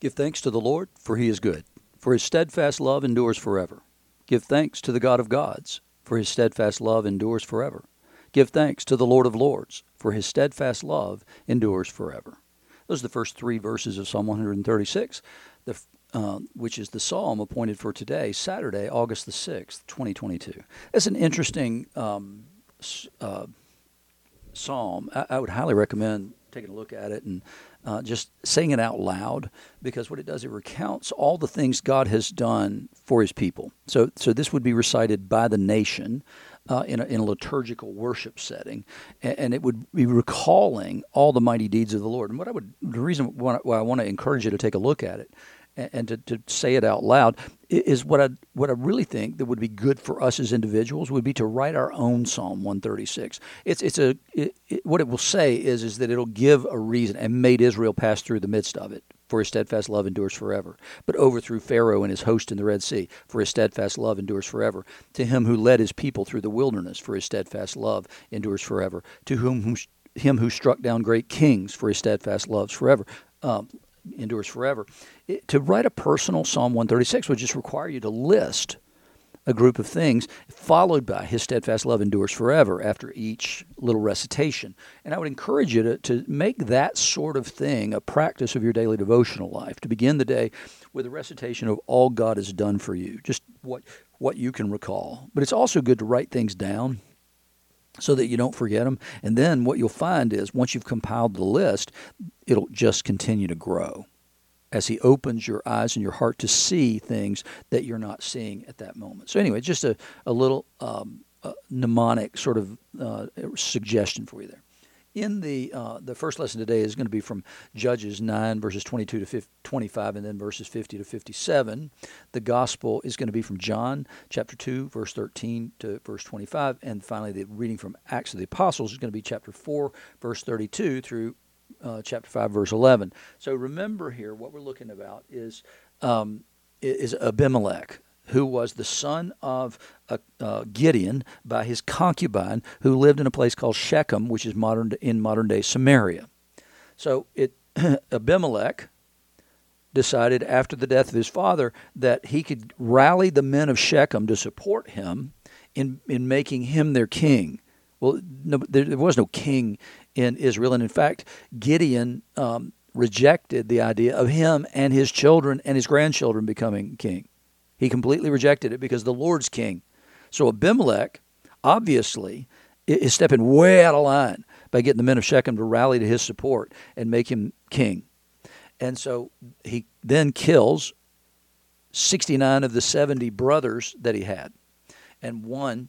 Give thanks to the Lord, for he is good, for his steadfast love endures forever. Give thanks to the God of gods, for his steadfast love endures forever. Give thanks to the Lord of lords, for his steadfast love endures forever. Those are the first three verses of Psalm 136, the, uh, which is the psalm appointed for today, Saturday, August the 6th, 2022. That's an interesting um, uh, psalm. I, I, would highly recommend taking a look at it and uh, just saying it out loud because what it does, it recounts all the things God has done for his people. So, so this would be recited by the nation. Uh, in, a, in a liturgical worship setting, and, and, it would be recalling all the mighty deeds of the Lord. And what I would, the reason why I want to encourage you to take a look at it and to, to say it out loud is what I what I really think that would be good for us as individuals would be to write our own Psalm 136. It's it's a it, it, what it will say is is that it'll give a reason and made Israel pass through the midst of it. For his steadfast love endures forever. But overthrew Pharaoh and his host in the Red Sea. For his steadfast love endures forever. To him who led his people through the wilderness. For his steadfast love endures forever. To whom who, him who struck down great kings. For his steadfast loves forever. Um, endures forever. It, to write a personal Psalm 136 would just require you to list a group of things, followed by His steadfast love endures forever after each little recitation. And I would encourage you to, to make that sort of thing a practice of your daily devotional life, to begin the day with a recitation of all God has done for you, just what, what you can recall. But it's also good to write things down so that you don't forget them. And then what you'll find is once you've compiled the list, it'll just continue to grow as He opens your eyes and your heart to see things that you're not seeing at that moment. So, anyway, just a, a little um, a mnemonic sort of uh, suggestion for you there in the uh, the first lesson today is going to be from Judges 9 verses 22 to 50, 25 and then verses 50 to 57. The gospel is going to be from John chapter 2 verse 13 to verse 25 and finally the reading from Acts of the Apostles is going to be chapter 4 verse 32 through uh, chapter 5 verse 11. So remember here what we're looking about is um, is Abimelech who was the son of uh, uh, Gideon by his concubine, who lived in a place called Shechem, which is modern in modern day Samaria. So it Abimelech decided after the death of his father that he could rally the men of Shechem to support him in in making him their king. Well, no, there, there was no king in Israel, and in fact, Gideon um, rejected the idea of him and his children and his grandchildren becoming king. He completely rejected it because the Lord's king. So Abimelech, obviously, is stepping way out of line by getting the men of Shechem to rally to his support and make him king. And so he then kills 69 of the 70 brothers that he had. And one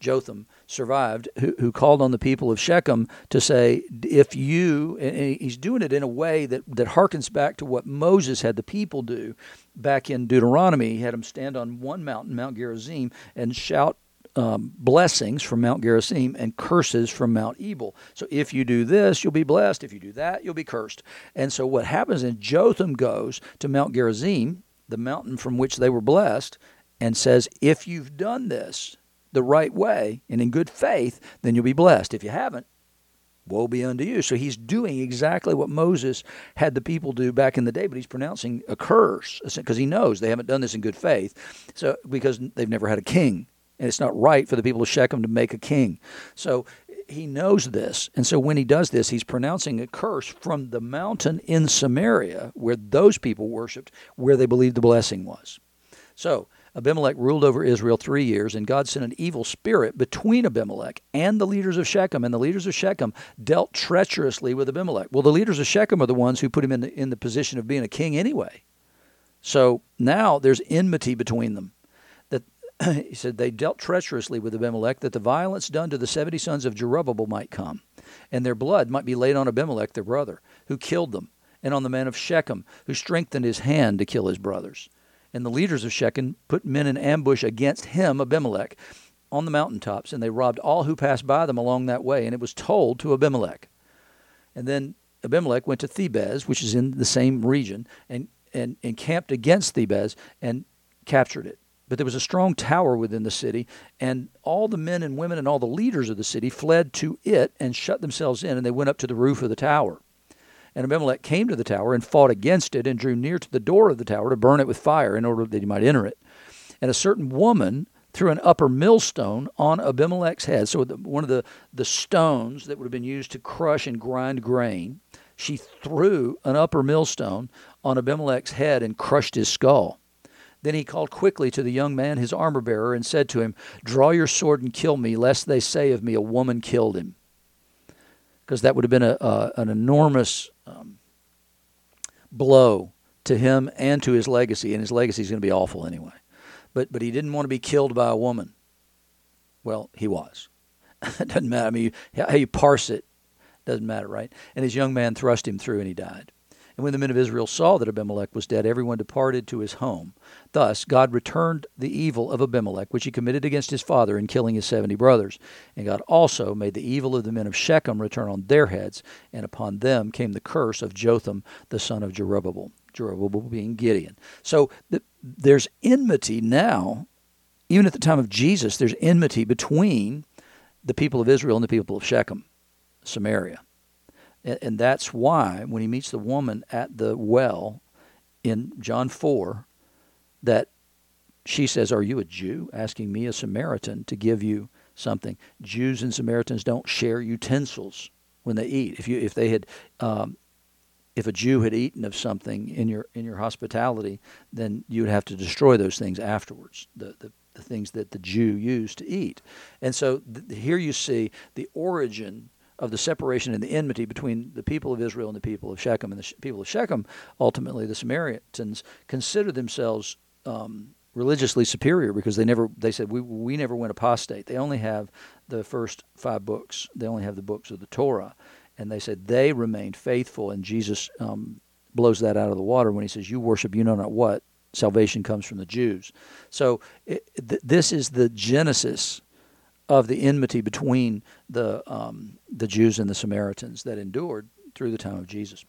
Jotham survived, who, who called on the people of Shechem to say, if you, and he's doing it in a way that, that harkens back to what Moses had the people do back in Deuteronomy. He had them stand on one mountain, Mount Gerizim, and shout um, blessings from Mount Gerizim and curses from Mount Ebal. So if you do this, you'll be blessed. If you do that, you'll be cursed. And so what happens is Jotham goes to Mount Gerizim, the mountain from which they were blessed, and says, if you've done this, the right way and in good faith, then you'll be blessed. If you haven't, woe be unto you. So he's doing exactly what Moses had the people do back in the day, but he's pronouncing a curse because he knows they haven't done this in good faith. So because they've never had a king, and it's not right for the people of Shechem to make a king. So he knows this, and so when he does this, he's pronouncing a curse from the mountain in Samaria where those people worshipped, where they believed the blessing was. So Abimelech ruled over Israel three years, and God sent an evil spirit between Abimelech and the leaders of Shechem, and the leaders of Shechem dealt treacherously with Abimelech. Well, the leaders of Shechem are the ones who put him in the, in the position of being a king anyway. So now there's enmity between them. That he said they dealt treacherously with Abimelech, that the violence done to the seventy sons of Jerubbaal might come, and their blood might be laid on Abimelech their brother, who killed them, and on the man of Shechem, who strengthened his hand to kill his brothers. And the leaders of Shechem put men in ambush against him, Abimelech, on the mountaintops, and they robbed all who passed by them along that way. And it was told to Abimelech. And then Abimelech went to Thebez, which is in the same region, and, and encamped against Thebez and captured it. But there was a strong tower within the city, and all the men and women and all the leaders of the city fled to it and shut themselves in, and they went up to the roof of the tower. And Abimelech came to the tower and fought against it and drew near to the door of the tower to burn it with fire in order that he might enter it. And a certain woman threw an upper millstone on Abimelech's head. So one of the, the stones that would have been used to crush and grind grain, she threw an upper millstone on Abimelech's head and crushed his skull. Then he called quickly to the young man, his armor bearer, and said to him, Draw your sword and kill me, lest they say of me, A woman killed him. Because that would have been a, a an enormous blow to him and to his legacy, and his legacy is going to be awful anyway. But, but he didn't want to be killed by a woman. Well, he was. it doesn't matter. I mean, how you parse it doesn't matter, right? And his young man thrust him through, and he died. And when the men of Israel saw that Abimelech was dead, everyone departed to his home. Thus God returned the evil of Abimelech, which he committed against his father in killing his seventy brothers. And God also made the evil of the men of Shechem return on their heads, and upon them came the curse of Jotham, the son of Jerubbaal. Jerubbaal being Gideon. So the, there's enmity now, even at the time of Jesus, there's enmity between the people of Israel and the people of Shechem, Samaria. And, and that's why when he meets the woman at the well in John 4, that she says, Are you a Jew? asking me, a Samaritan, to give you something. Jews and Samaritans don't share utensils when they eat. If you if they had um, if a Jew had eaten of something in your in your hospitality, then you would have to destroy those things afterwards. The the, the things that the Jew used to eat, and so th- here you see the origin of the separation and the enmity between the people of Israel and the people of Shechem. And the people of Shechem, ultimately, the Samaritans, consider themselves um, religiously superior because they never they said we we never went apostate. They only have the first five books. They only have the books of the Torah, and they said they remained faithful. And Jesus um, blows that out of the water when he says, "You worship you know not what." Salvation comes from the Jews. So it, th- this is the genesis of the enmity between the um, the Jews and the Samaritans that endured through the time of Jesus.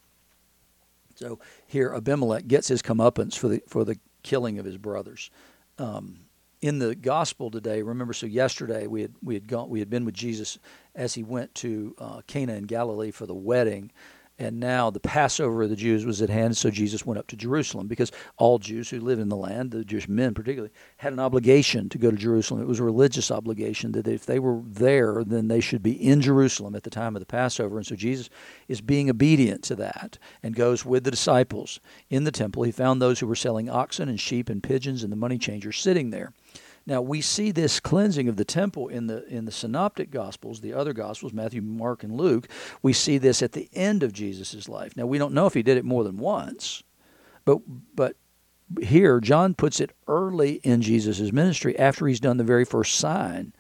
So here Abimelech gets his comeuppance for the for the killing of his brothers. Um, in the gospel today, remember, so yesterday we had we had gone we had been with Jesus as he went to uh, Cana in Galilee for the wedding, and now the Passover of the Jews was at hand, so Jesus went up to Jerusalem because all Jews who live in the land, the Jewish men particularly, had an obligation to go to Jerusalem. It was a religious obligation that if they were there, then they should be in Jerusalem at the time of the Passover. And so Jesus is being obedient to that and goes with the disciples in the temple. He found those who were selling oxen and sheep and pigeons and the money changers sitting there. Now we see this cleansing of the temple in the in the synoptic gospels, the other gospels, Matthew, Mark, and Luke. We see this at the end of Jesus' life. Now we don't know if he did it more than once, but but here John puts it early in Jesus' ministry after he's done the very first sign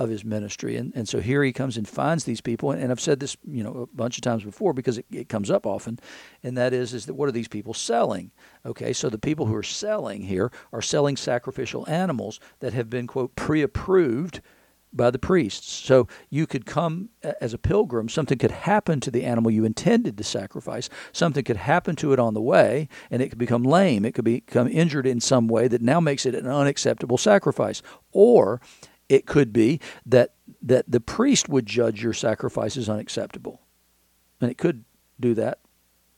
of his ministry. And, and so here he comes and finds these people. And, I've said this, you know, a bunch of times before because it, it comes up often. And that is, is that what are these people selling? Okay, so the people who are selling here are selling sacrificial animals that have been, quote, pre approved by the priests. So you could come as a pilgrim, something could happen to the animal you intended to sacrifice, something could happen to it on the way, and it could become lame, it could become injured in some way that now makes it an unacceptable sacrifice. Or it could be that that the priest would judge your sacrifice as unacceptable, and it could do that,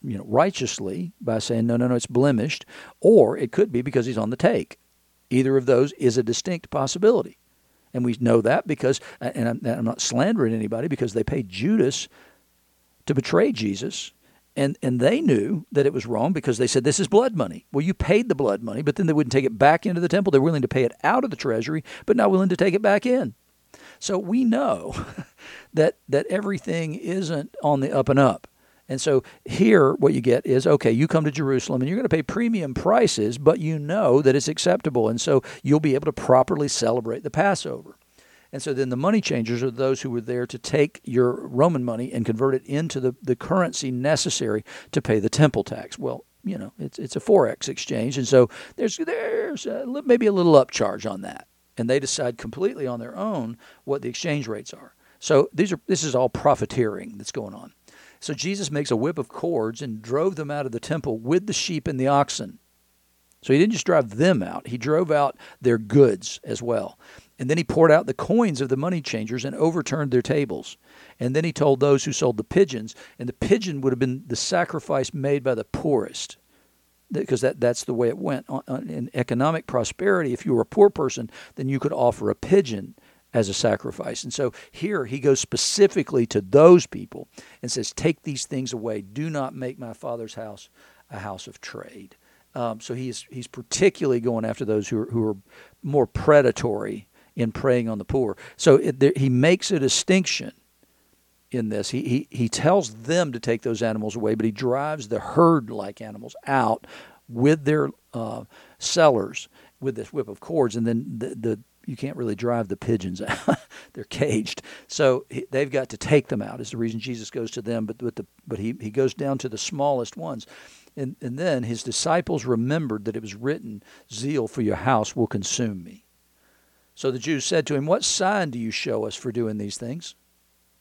you know, righteously by saying no, no, no, it's blemished, or it could be because he's on the take. Either of those is a distinct possibility, and we know that because, and I'm, I'm not slandering anybody because they paid Judas to betray Jesus and and they knew that it was wrong because they said this is blood money. Well, you paid the blood money, but then they wouldn't take it back into the temple. They're willing to pay it out of the treasury, but not willing to take it back in. So we know that that everything isn't on the up and up. And so here what you get is okay, you come to Jerusalem and you're going to pay premium prices, but you know that it's acceptable and so you'll be able to properly celebrate the Passover. And so then the money changers are those who were there to take your Roman money and convert it into the, the currency necessary to pay the temple tax. Well, you know, it's it's a forex exchange, and so there's there's a, maybe a little upcharge on that, and they decide completely on their own what the exchange rates are. So these are this is all profiteering that's going on. So Jesus makes a whip of cords and drove them out of the temple with the sheep and the oxen. So he didn't just drive them out; he drove out their goods as well. And then he poured out the coins of the money changers and overturned their tables. And then he told those who sold the pigeons, and the pigeon would have been the sacrifice made by the poorest, because that, that's the way it went. In economic prosperity, if you were a poor person, then you could offer a pigeon as a sacrifice. And so here he goes specifically to those people and says, Take these things away. Do not make my father's house a house of trade. Um, so he's, he's particularly going after those who are, who are more predatory in preying on the poor. So it, there, he makes a distinction in this. He, he, he tells them to take those animals away, but he drives the herd like animals out with their uh, sellers with this whip of cords, and then the, the you can't really drive the pigeons out; they're caged. So he, they've got to take them out. Is the reason Jesus goes to them, but the but he he goes down to the smallest ones. And, and then his disciples remembered that it was written, Zeal for your house will consume me. So the Jews said to him, What sign do you show us for doing these things?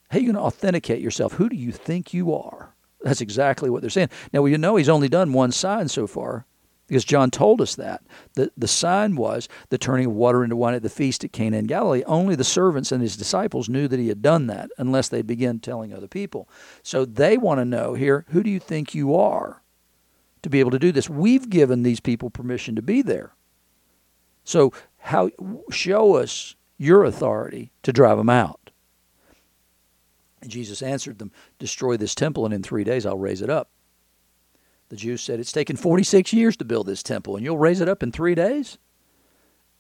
How are you going to authenticate yourself? Who do you think you are? That's exactly what they're saying. Now, you know he's only done one sign so far because John told us that. The, the sign was the turning of water into wine at the feast at Cana in Galilee. Only the servants and his disciples knew that he had done that unless they began telling other people. So they want to know here who do you think you are to be able to do this? We've given these people permission to be there. So how show us your authority to drive them out. And Jesus answered them, Destroy this temple, and in three days I'll raise it up. The Jews said, It's taken 46 years to build this temple, and you'll raise it up in three days?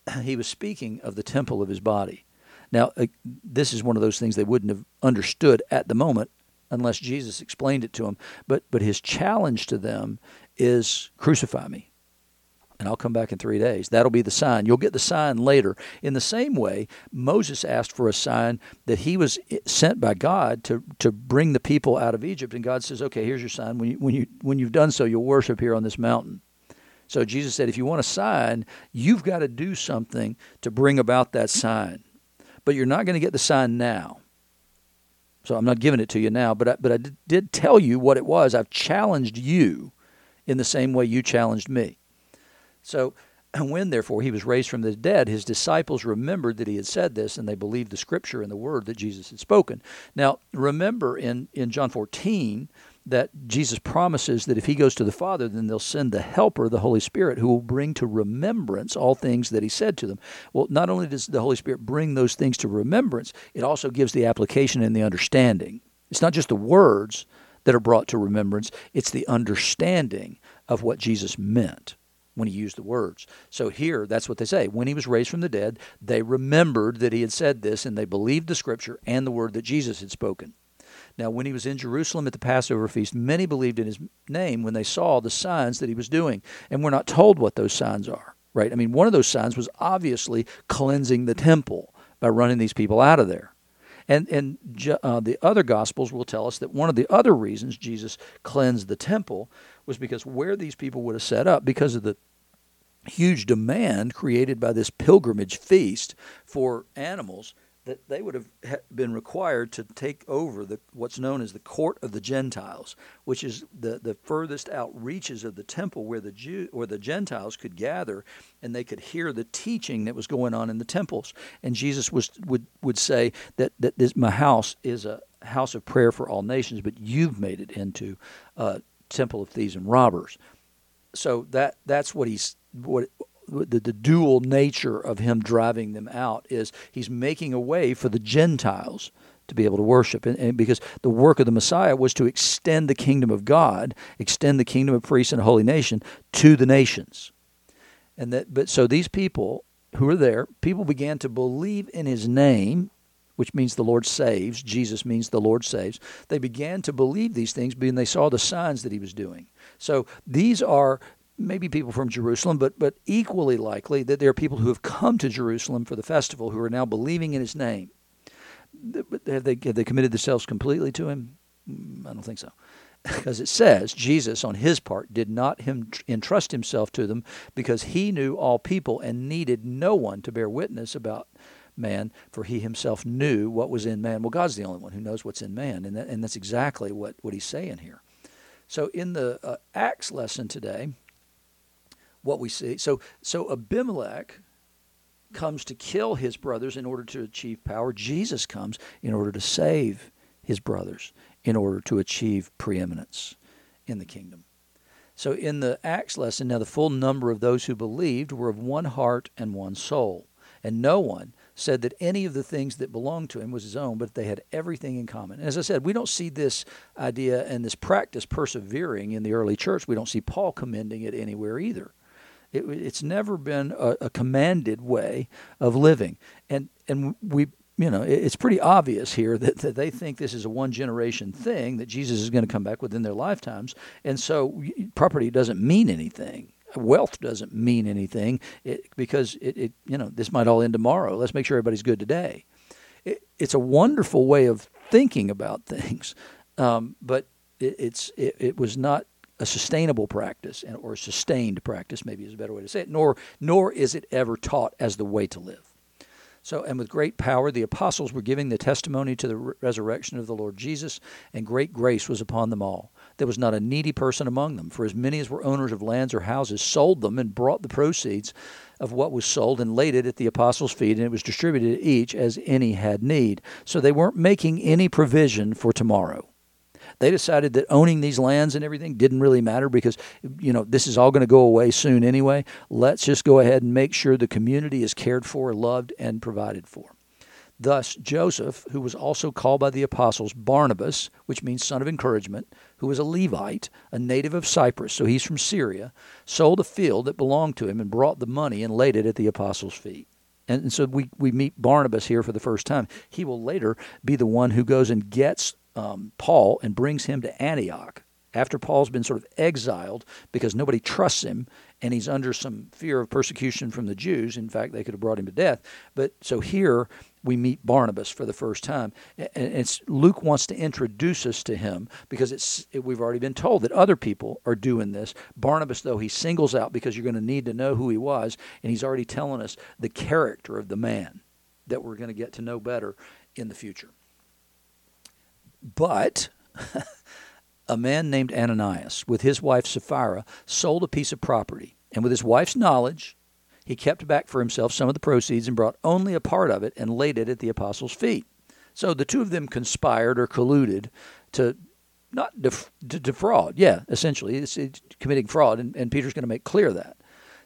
He was speaking of the temple of his body. Now, uh, this is one of those things they wouldn't have understood at the moment unless Jesus explained it to them. But, but his challenge to them is crucify me and I'll come back in three days. That'll be the sign. You'll get the sign later. In the same way, Moses asked for a sign that he was sent by God to, to bring the people out of Egypt. And God says, okay, here's your sign. When, you, when, you, when you've done so, you'll worship here on this mountain. So Jesus said, if you want a sign, you've got to do something to bring about that sign. But you're not going to get the sign now. So I'm not giving it to you now, but I, but I did tell you what it was. I've challenged you in the same way you challenged me. So, when therefore he was raised from the dead, his disciples remembered that he had said this, and they believed the scripture and the word that Jesus had spoken. Now, remember in, in John 14 that Jesus promises that if he goes to the Father, then they'll send the Helper, the Holy Spirit, who will bring to remembrance all things that he said to them. Well, not only does the Holy Spirit bring those things to remembrance, it also gives the application and the understanding. It's not just the words that are brought to remembrance, it's the understanding of what Jesus meant when he used the words. So here, that's what they say. When he was raised from the dead, they remembered that he had said this, and they believed the scripture and the word that Jesus had spoken. Now, when he was in Jerusalem at the Passover feast, many believed in his name when they saw the signs that he was doing. And we're not told what those signs are, right? I mean, one of those signs was obviously cleansing the temple by running these people out of there. And, and uh, the other Gospels will tell us that one of the other reasons Jesus cleansed the temple was because where these people would have set up, because of the huge demand created by this pilgrimage feast for animals, that they would have been required to take over the what's known as the court of the Gentiles, which is the, the furthest out reaches of the temple where the Jew or the Gentiles could gather and they could hear the teaching that was going on in the temples. And Jesus was would would say that that this my house is a house of prayer for all nations, but you've made it into a temple of thieves and robbers. So that that's what he's what the, the dual nature of him driving them out is he's making a way for the Gentiles to be able to worship. And, and, because the work of the Messiah was to extend the kingdom of God, extend the kingdom of priests and a holy nation to the nations. And that but so these people who were there, people began to believe in his name, which means the Lord saves. Jesus means the Lord saves. They began to believe these things because they saw the signs that he was doing. So these are maybe people from Jerusalem, but but equally likely that there are people who have come to Jerusalem for the festival who are now believing in His name. Have they have they committed themselves completely to Him? Mm, I don't think so, because it says Jesus, on His part, did not him entrust Himself to them because He knew all people and needed no one to bear witness about man, for He Himself knew what was in man. Well, God's the only one who knows what's in man, and that, and that's exactly what what He's saying here. So in the uh, Acts lesson today, what we see. So, so Abimelech comes to kill his brothers in order to achieve power. Jesus comes in order to save his brothers in order to achieve preeminence in the kingdom. So, in the Acts lesson, now the full number of those who believed were of one heart and one soul. And no one said that any of the things that belonged to him was his own, but they had everything in common. And as I said, we don't see this idea and this practice persevering in the early church. We don't see Paul commending it anywhere either. It, it's never been a, a, commanded way of living, and and we. You know, it's pretty obvious here that, that they think this is a one generation thing, that Jesus is going to come back within their lifetimes. And so property doesn't mean anything wealth doesn't mean anything it, because it, it, you know this might all end tomorrow. Let's make sure everybody's good today. It, it's a wonderful way of thinking about things, um, but it's it, was not a sustainable practice and or sustained practice. Maybe is a better way to say it. Nor nor is it ever taught as the way to live. So, and with great power, the apostles were giving the testimony to the resurrection of the Lord Jesus, and great grace was upon them all. There was not a needy person among them, for as many as were owners of lands or houses sold them and brought the proceeds of what was sold and laid it at the apostles' feet, and it was distributed to each as any had need. So they weren't making any provision for tomorrow. They decided that owning these lands and everything didn't really matter because, you know, this is all going to go away soon anyway. Let's just go ahead and make sure the community is cared for, loved, and provided for. Thus, Joseph, who was also called by the apostles Barnabas, which means son of encouragement, who was a Levite, a native of Cyprus, so he's from Syria, sold a field that belonged to him and brought the money and laid it at the apostles' feet. And so we, we meet Barnabas here for the first time. He will later be the one who goes and gets um, Paul and brings him to Antioch after Paul's been sort of exiled because nobody trusts him and he's under some fear of persecution from the Jews. In fact, they could have brought him to death. But so here we meet Barnabas for the first time. And Luke wants to introduce us to him because it's it, we've already been told that other people are doing this. Barnabas, though, he singles out because you're going to need to know who he was, and he's already telling us the character of the man that we're going to get to know better in the future. But a man named Ananias, with his wife Sapphira, sold a piece of property, and with his wife's knowledge, he kept back for himself some of the proceeds and brought only a part of it and laid it at the apostles' feet. So the two of them conspired or colluded to not def- to defraud. Yeah, essentially, it's, it's committing fraud, and, and Peter's going to make clear that.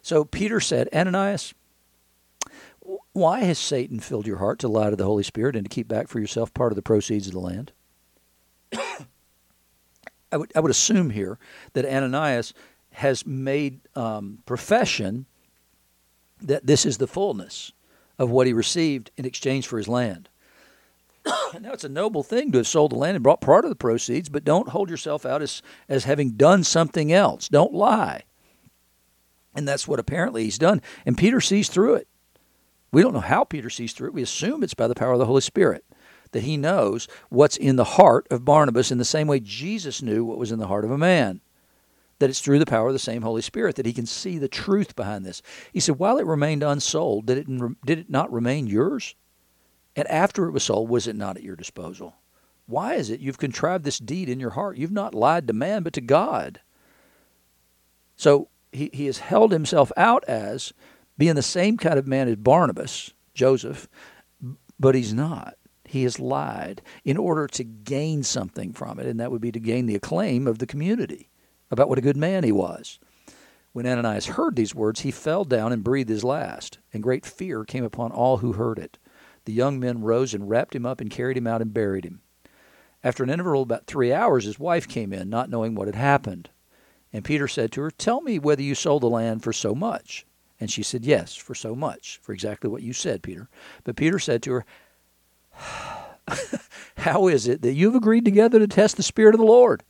So Peter said, Ananias, why has Satan filled your heart to lie to the Holy Spirit and to keep back for yourself part of the proceeds of the land? I would, I would assume here that Ananias has made um, profession that this is the fullness of what he received in exchange for his land. now, it's a noble thing to have sold the land and brought part of the proceeds, but don't hold yourself out as, as having done something else. Don't lie. And that's what apparently he's done. And Peter sees through it. We don't know how Peter sees through it. We assume it's by the power of the Holy Spirit that he knows what's in the heart of Barnabas in the same way Jesus knew what was in the heart of a man. That it's through the power of the same Holy Spirit that he can see the truth behind this. He said, While it remained unsold, did it, did it not remain yours? And after it was sold, was it not at your disposal? Why is it you've contrived this deed in your heart? You've not lied to man, but to God. So he, he has held himself out as being the same kind of man as Barnabas, Joseph, but he's not he has lied in order to gain something from it, and that would be to gain the acclaim of the community about what a good man he was. When Ananias heard these words, he fell down and breathed his last, and great fear came upon all who heard it. The young men rose and wrapped him up and carried him out and buried him. After an interval of about three hours, his wife came in, not knowing what had happened. And Peter said to her, Tell me whether you sold the land for so much. And she said, Yes, for so much, for exactly what you said, Peter. But Peter said to her, How is it that you've agreed together to test the Spirit of the Lord?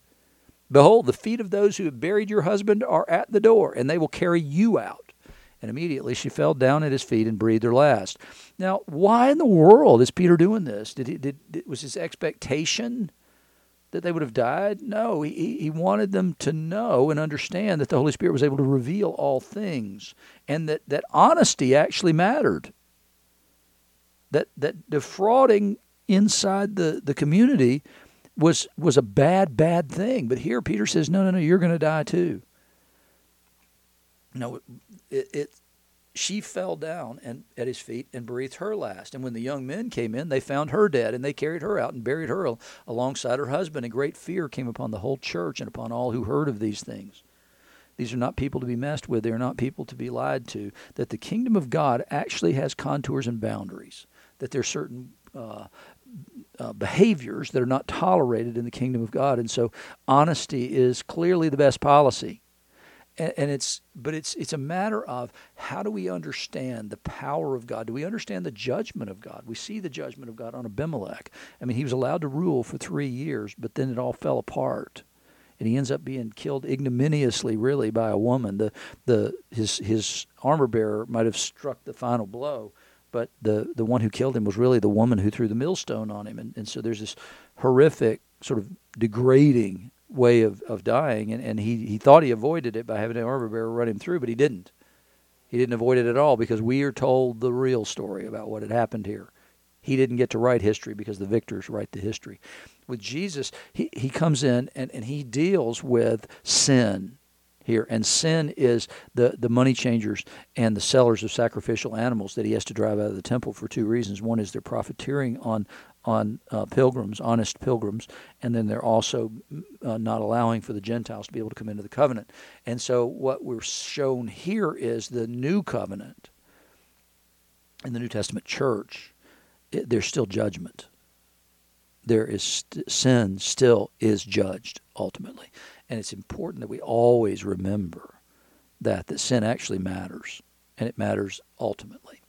Behold, the feet of those who have buried your husband are at the door, and they will carry you out. And immediately she fell down at his feet and breathed her last. Now, why in the world is Peter doing this? Did he, did, did was his expectation that they would have died? No, he, he wanted them to know and understand that the Holy Spirit was able to reveal all things, and that, that honesty actually mattered that that defrauding inside the, the community was was a bad bad thing. But here Peter says, no, no, no, you're going to die too. No, it, it she fell down and at his feet and breathed her last. And when the young men came in, they found her dead, and they carried her out and buried her alongside her husband. And great fear came upon the whole church and upon all who heard of these things. These are not people to be messed with. They are not people to be lied to. That the kingdom of God actually has contours and boundaries. That there are certain uh, uh, behaviors that are not tolerated in the kingdom of God. And so honesty is clearly the best policy and, and it's but it's it's a matter of how do we understand the power of God? Do we understand the judgment of God? We see the judgment of God on Abimelech. I mean, he was allowed to rule for three years, but then it all fell apart and he ends up being killed ignominiously, really, by a woman. The the his his armor bearer might have struck the final blow, but the the one who killed him was really the woman who threw the millstone on him, and and so there's this horrific sort of degrading way of, of dying, and, and he, he thought he avoided it by having an armor bearer run him through, but he didn't. He didn't avoid it at all because we are told the real story about what had happened here. He didn't get to write history because the victors write the history. With Jesus, he, he comes in and, and he deals with sin here. And sin is the, the money changers and the sellers of sacrificial animals that he has to drive out of the temple for two reasons. One is they're profiteering on on uh, pilgrims, honest pilgrims, and then they're also uh, not allowing for the Gentiles to be able to come into the covenant. And so, what we're shown here is the new covenant in the New Testament church. It, there's still judgment. There is st- sin still is judged ultimately, and it's important that we always remember that that sin actually matters, and it matters ultimately.